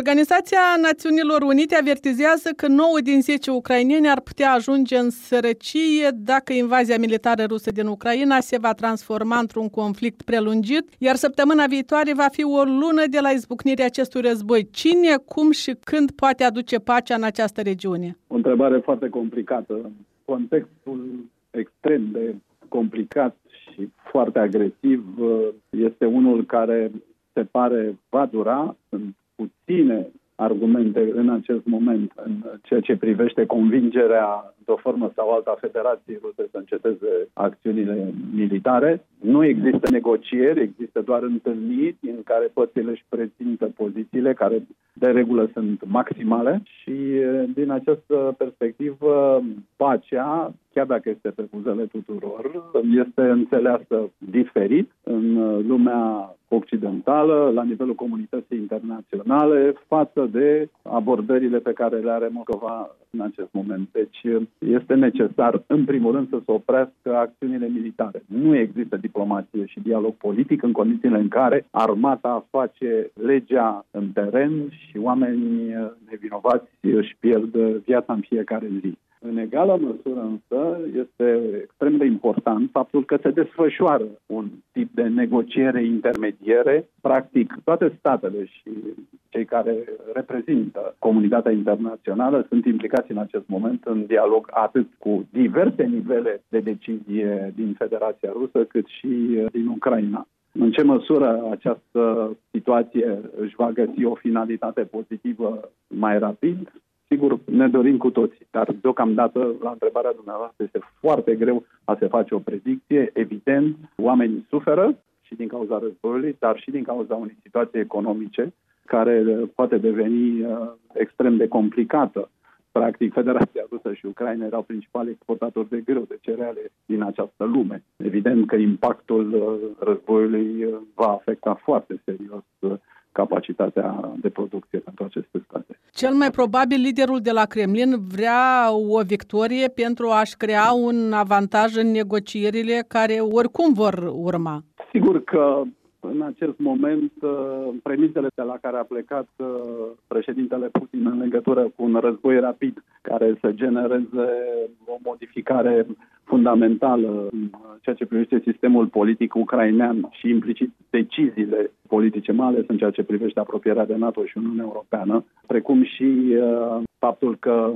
Organizația Națiunilor Unite avertizează că 9 din 10 ucraineni ar putea ajunge în sărăcie dacă invazia militară rusă din Ucraina se va transforma într-un conflict prelungit, iar săptămâna viitoare va fi o lună de la izbucnirea acestui război. Cine, cum și când poate aduce pacea în această regiune? O întrebare foarte complicată. Contextul extrem de complicat și foarte agresiv este unul care se pare va dura. Sunt puține argumente în acest moment în ceea ce privește convingerea de o formă sau alta a Federației Ruse să înceteze acțiunile militare. Nu există negocieri, există doar întâlniri în care părțile își prezintă pozițiile, care de regulă sunt maximale și din această perspectivă pacea, chiar dacă este pe buzele tuturor, este înțeleasă diferit în lumea occidentală, la nivelul comunității internaționale, față de abordările pe care le are Moscova în acest moment. Deci este necesar, în primul rând, să se oprească acțiunile militare. Nu există diplomație și dialog politic în condițiile în care armata face legea în teren și oamenii nevinovați își pierd viața în fiecare zi. În egală măsură însă este extrem de important faptul că se desfășoară un tip de negociere intermediere. Practic, toate statele și cei care reprezintă comunitatea internațională sunt implicați în acest moment în dialog atât cu diverse nivele de decizie din Federația Rusă, cât și din Ucraina. În ce măsură această situație își va găsi o finalitate pozitivă mai rapid, Sigur, ne dorim cu toții, dar deocamdată, la întrebarea dumneavoastră, este foarte greu a se face o predicție. Evident, oamenii suferă și din cauza războiului, dar și din cauza unei situații economice care poate deveni uh, extrem de complicată. Practic, Federația Rusă și Ucraina erau principali exportatori de grâu, de cereale din această lume. Evident că impactul uh, războiului uh, va afecta foarte serios uh, capacitatea de producție pentru aceste state. Cel mai probabil liderul de la Kremlin vrea o victorie pentru a-și crea un avantaj în negocierile care oricum vor urma. Sigur că în acest moment uh, premisele de la care a plecat uh, președintele Putin în legătură cu un război rapid care să genereze o modificare fundamentală în ceea ce privește sistemul politic ucrainean și implicit deciziile politice, mai ales în ceea ce privește apropierea de NATO și Uniunea Europeană, precum și uh, faptul că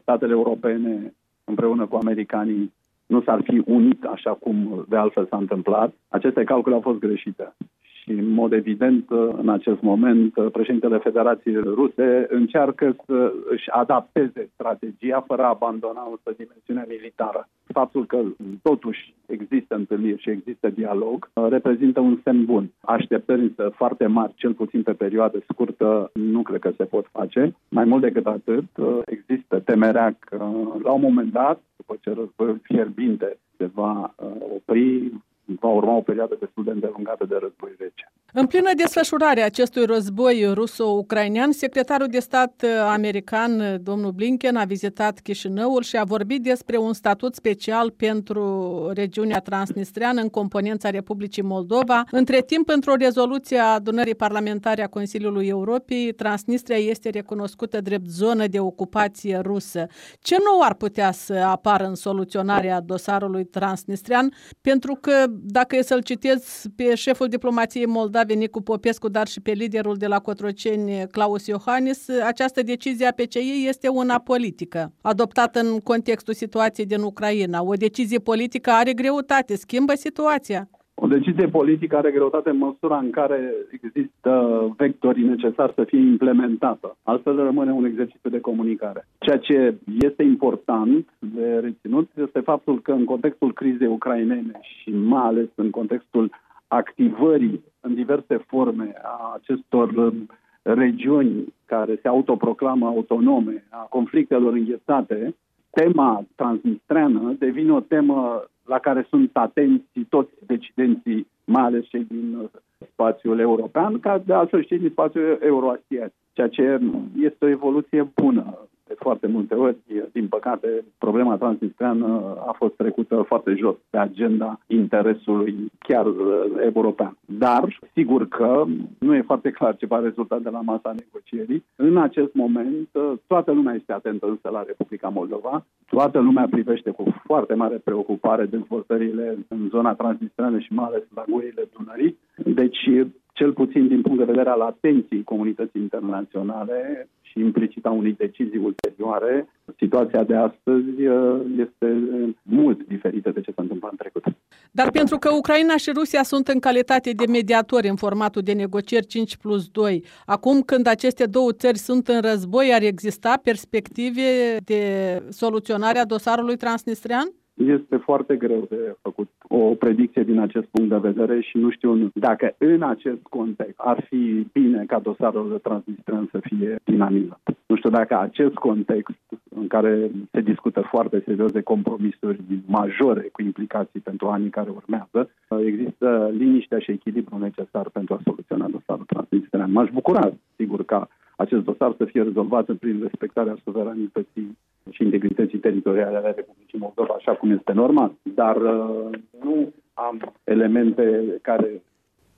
statele europene împreună cu americanii nu s-ar fi unit așa cum de altfel s-a întâmplat, aceste calcule au fost greșite. Și, în mod evident, în acest moment, președintele Federației Ruse încearcă să își adapteze strategia fără a abandona însă dimensiunea militară. Faptul că totuși există întâlniri și există dialog reprezintă un semn bun. Așteptări însă foarte mari, cel puțin pe perioadă scurtă, nu cred că se pot face. Mai mult decât atât, există temerea că la un moment dat, după ce războiul fierbinte se va opri, va urma o perioadă destul de îndelungată de război rece. În plină desfășurare a acestui război ruso-ucrainean, secretarul de stat uh, american, uh, domnul Blinken, a vizitat Chișinăul și a vorbit despre un statut special pentru regiunea transnistreană în componența Republicii Moldova. Între timp, într-o rezoluție a adunării parlamentare a Consiliului Europei, Transnistria este recunoscută drept zonă de ocupație rusă. Ce nou ar putea să apară în soluționarea dosarului transnistrean? Pentru că, dacă e să-l citesc pe șeful diplomației Moldova, Nicu Popescu, dar și pe liderul de la Cotroceni, Claus Iohannis, această decizie a PCI este una politică, adoptată în contextul situației din Ucraina. O decizie politică are greutate, schimbă situația. O decizie politică are greutate în măsura în care există vectorii necesari să fie implementată. Altfel rămâne un exercițiu de comunicare. Ceea ce este important de reținut este faptul că în contextul crizei ucrainene și mai ales în contextul activării în diverse forme a acestor um, regiuni care se autoproclamă autonome, a conflictelor înghețate, tema transnistreană devine o temă la care sunt atenți toți decidenții, mai ales cei din uh, spațiul european, ca de altfel și din spațiul euroasiatic, ceea ce este o evoluție bună. De foarte multe ori, din păcate, problema transnistreană a fost trecută foarte jos pe agenda interesului chiar uh, european. Dar, sigur că nu e foarte clar ce va rezulta de la masa negocierii. În acest moment, uh, toată lumea este atentă însă la Republica Moldova. Toată lumea privește cu foarte mare preocupare dezvoltările în zona transnistreană și mai ales la gurile Dunării. Deci, cel puțin din punct de vedere al atenției comunității internaționale și implicita unei decizii ulterioare, situația de astăzi uh, este mult diferită de ce s-a întâmplat în trecut. Dar pentru că Ucraina și Rusia sunt în calitate de mediatori în formatul de negocieri 5 plus 2, acum când aceste două țări sunt în război, ar exista perspective de soluționare a dosarului transnistrian? Este foarte greu de făcut o predicție din acest punct de vedere și nu știu dacă în acest context ar fi bine ca dosarul de transnistrian să fie dinamizat. Nu știu dacă acest context în care se discută foarte serios de compromisuri majore cu implicații pentru anii care urmează, există liniștea și echilibru necesar pentru a soluționa dosarul transnistrian. M-aș bucura, sigur, ca acest dosar să fie rezolvat prin respectarea suveranității și integrității teritoriale ale Republicii Moldova, așa cum este normal. Dar uh, nu am elemente care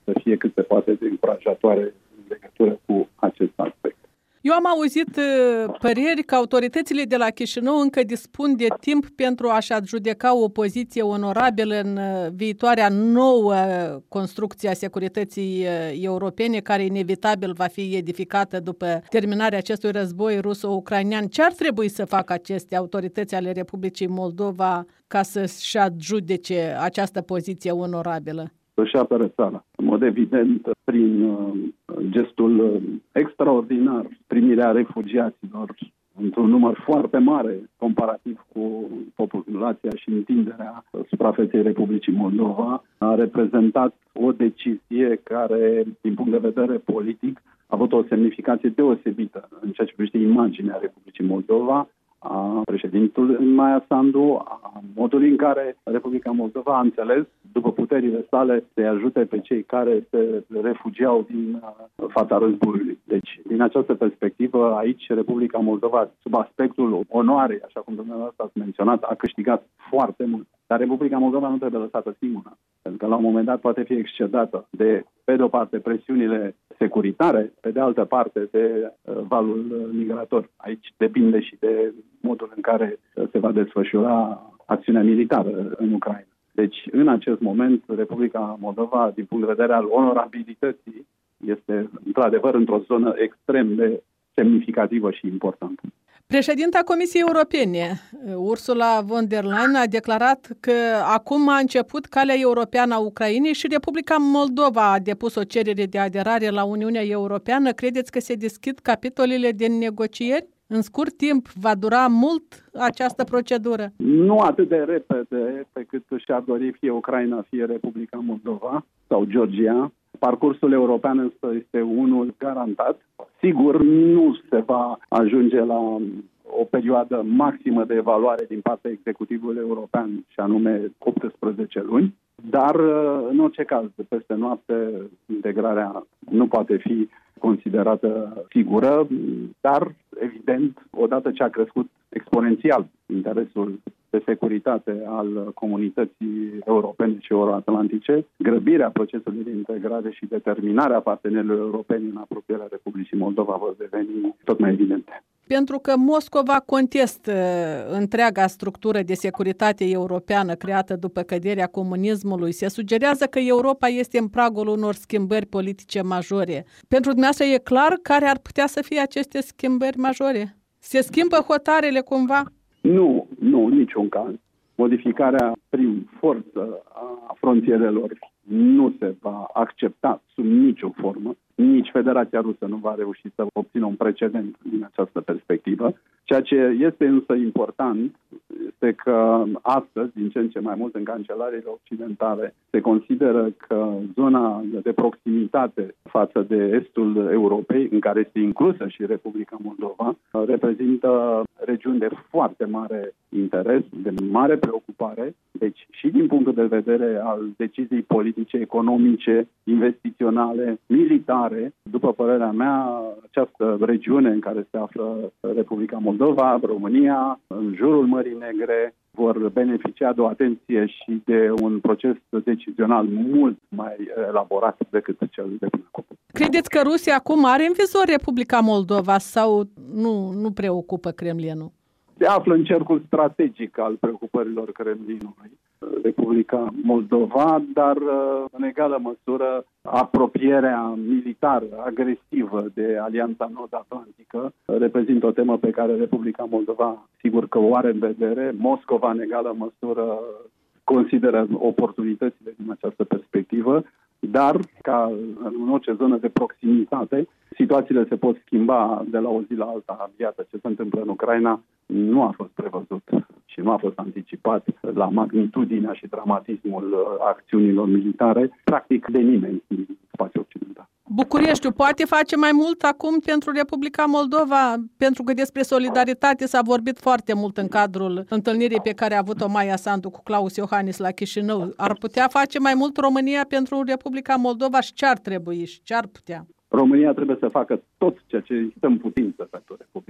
să fie cât se poate de încurajatoare în legătură cu acest aspect. Eu am auzit uh, păreri că autoritățile de la Chișinău încă dispun de timp pentru a-și adjudeca o poziție onorabilă în uh, viitoarea nouă construcție a securității uh, europene, care inevitabil va fi edificată după terminarea acestui război ruso-ucrainean. Ce ar trebui să facă aceste autorități ale Republicii Moldova ca să-și adjudece această poziție onorabilă? Să-și apere țara. În mod evident, prin gestul extraordinar, primirea refugiaților într-un număr foarte mare comparativ cu populația și întinderea suprafeței Republicii Moldova, a reprezentat o decizie care, din punct de vedere politic, a avut o semnificație deosebită în ceea ce privește imaginea Republicii Moldova, a președintelui Maia Sandu, a modului în care Republica Moldova a înțeles, după puterile sale, să ajute pe cei care se refugiau din uh, fața războiului. Deci, din această perspectivă, aici Republica Moldova, sub aspectul onoarei, așa cum dumneavoastră ați menționat, a câștigat foarte mult. Dar Republica Moldova nu trebuie lăsată singură, pentru că la un moment dat poate fi excedată de, pe de o parte, presiunile securitare, pe de altă parte, de uh, valul migrator. Aici depinde și de modul în care se va desfășura acțiunea militară în Ucraina. Deci, în acest moment, Republica Moldova, din punct de vedere al onorabilității, este într-adevăr într-o zonă extrem de semnificativă și importantă. Președinta Comisiei Europene, Ursula von der Leyen, a declarat că acum a început calea europeană a Ucrainei și Republica Moldova a depus o cerere de aderare la Uniunea Europeană. Credeți că se deschid capitolele de negocieri? În scurt timp va dura mult această procedură? Nu atât de repede pe cât și-ar dori fie Ucraina, fie Republica Moldova sau Georgia. Parcursul european însă este unul garantat. Sigur, nu se va ajunge la o perioadă maximă de evaluare din partea executivului european, și anume 18 luni, dar în orice caz, de peste noapte, integrarea nu poate fi considerată sigură, dar, evident, odată ce a crescut exponențial interesul de securitate al comunității europene și euroatlantice, grăbirea procesului de integrare și determinarea partenerilor europeni în apropierea Republicii Moldova vor deveni tot mai evidente. Pentru că Moscova contestă întreaga structură de securitate europeană creată după căderea comunismului, se sugerează că Europa este în pragul unor schimbări politice majore. Pentru dumneavoastră e clar care ar putea să fie aceste schimbări majore? Se schimbă hotarele cumva? Nu, nu, niciun caz. Modificarea prin forță a frontierelor nu se va accepta sub nicio formă. Nici Federația Rusă nu va reuși să obțină un precedent din această perspectivă. Ceea ce este însă important este că astăzi, din ce în ce mai mult în cancelariile occidentale, se consideră că zona de proximitate față de estul Europei, în care este inclusă și Republica Moldova, reprezintă regiuni de foarte mare interes, de mare preocupare, deci și din punctul de vedere al deciziei politice, economice, investiționale, militare, după părerea mea, această regiune în care se află Republica Moldova, România, în jurul Mării Negre, vor beneficia de o atenție și de un proces decizional mult mai elaborat decât cel de până acum. Credeți că Rusia acum are în vizor Republica Moldova sau nu, nu preocupă Kremlinul? Se află în cercul strategic al preocupărilor Kremlinului. Republica Moldova, dar în egală măsură apropierea militară, agresivă de Alianța Nord-Atlantică reprezintă o temă pe care Republica Moldova sigur că o are în vedere. Moscova în egală măsură consideră oportunitățile din această perspectivă, dar, ca în orice zonă de proximitate, situațiile se pot schimba de la o zi la alta. Iată ce se întâmplă în Ucraina nu a fost prevăzut și nu a fost anticipat la magnitudinea și dramatismul acțiunilor militare, practic de nimeni din spațiul occidental. Bucureștiu poate face mai mult acum pentru Republica Moldova, pentru că despre solidaritate s-a vorbit foarte mult în cadrul întâlnirii pe care a avut-o Maia Sandu cu Claus Iohannis la Chișinău. Ar putea face mai mult România pentru Republica Moldova și ce ar trebui și ce ar putea? România trebuie să facă tot ceea ce este în putință pentru Republica Moldova.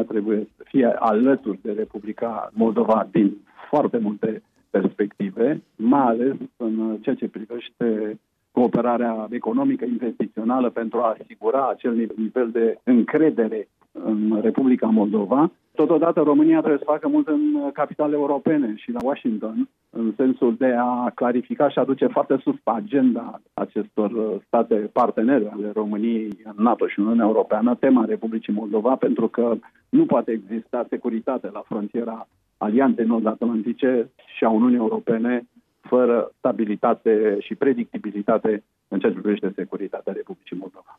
România trebuie să fie alături de Republica Moldova din foarte multe perspective, mai ales în ceea ce privește cooperarea economică investițională pentru a asigura acel nivel de încredere în Republica Moldova. Totodată România trebuie să facă mult în capitale europene și la Washington, în sensul de a clarifica și aduce foarte sus pe agenda acestor state partenere ale României în NATO și în Uniunea Europeană tema Republicii Moldova, pentru că nu poate exista securitate la frontiera Alianței Nord-Atlantice și a Uniunii Europene fără stabilitate și predictibilitate în ceea ce privește securitatea Republicii Moldova.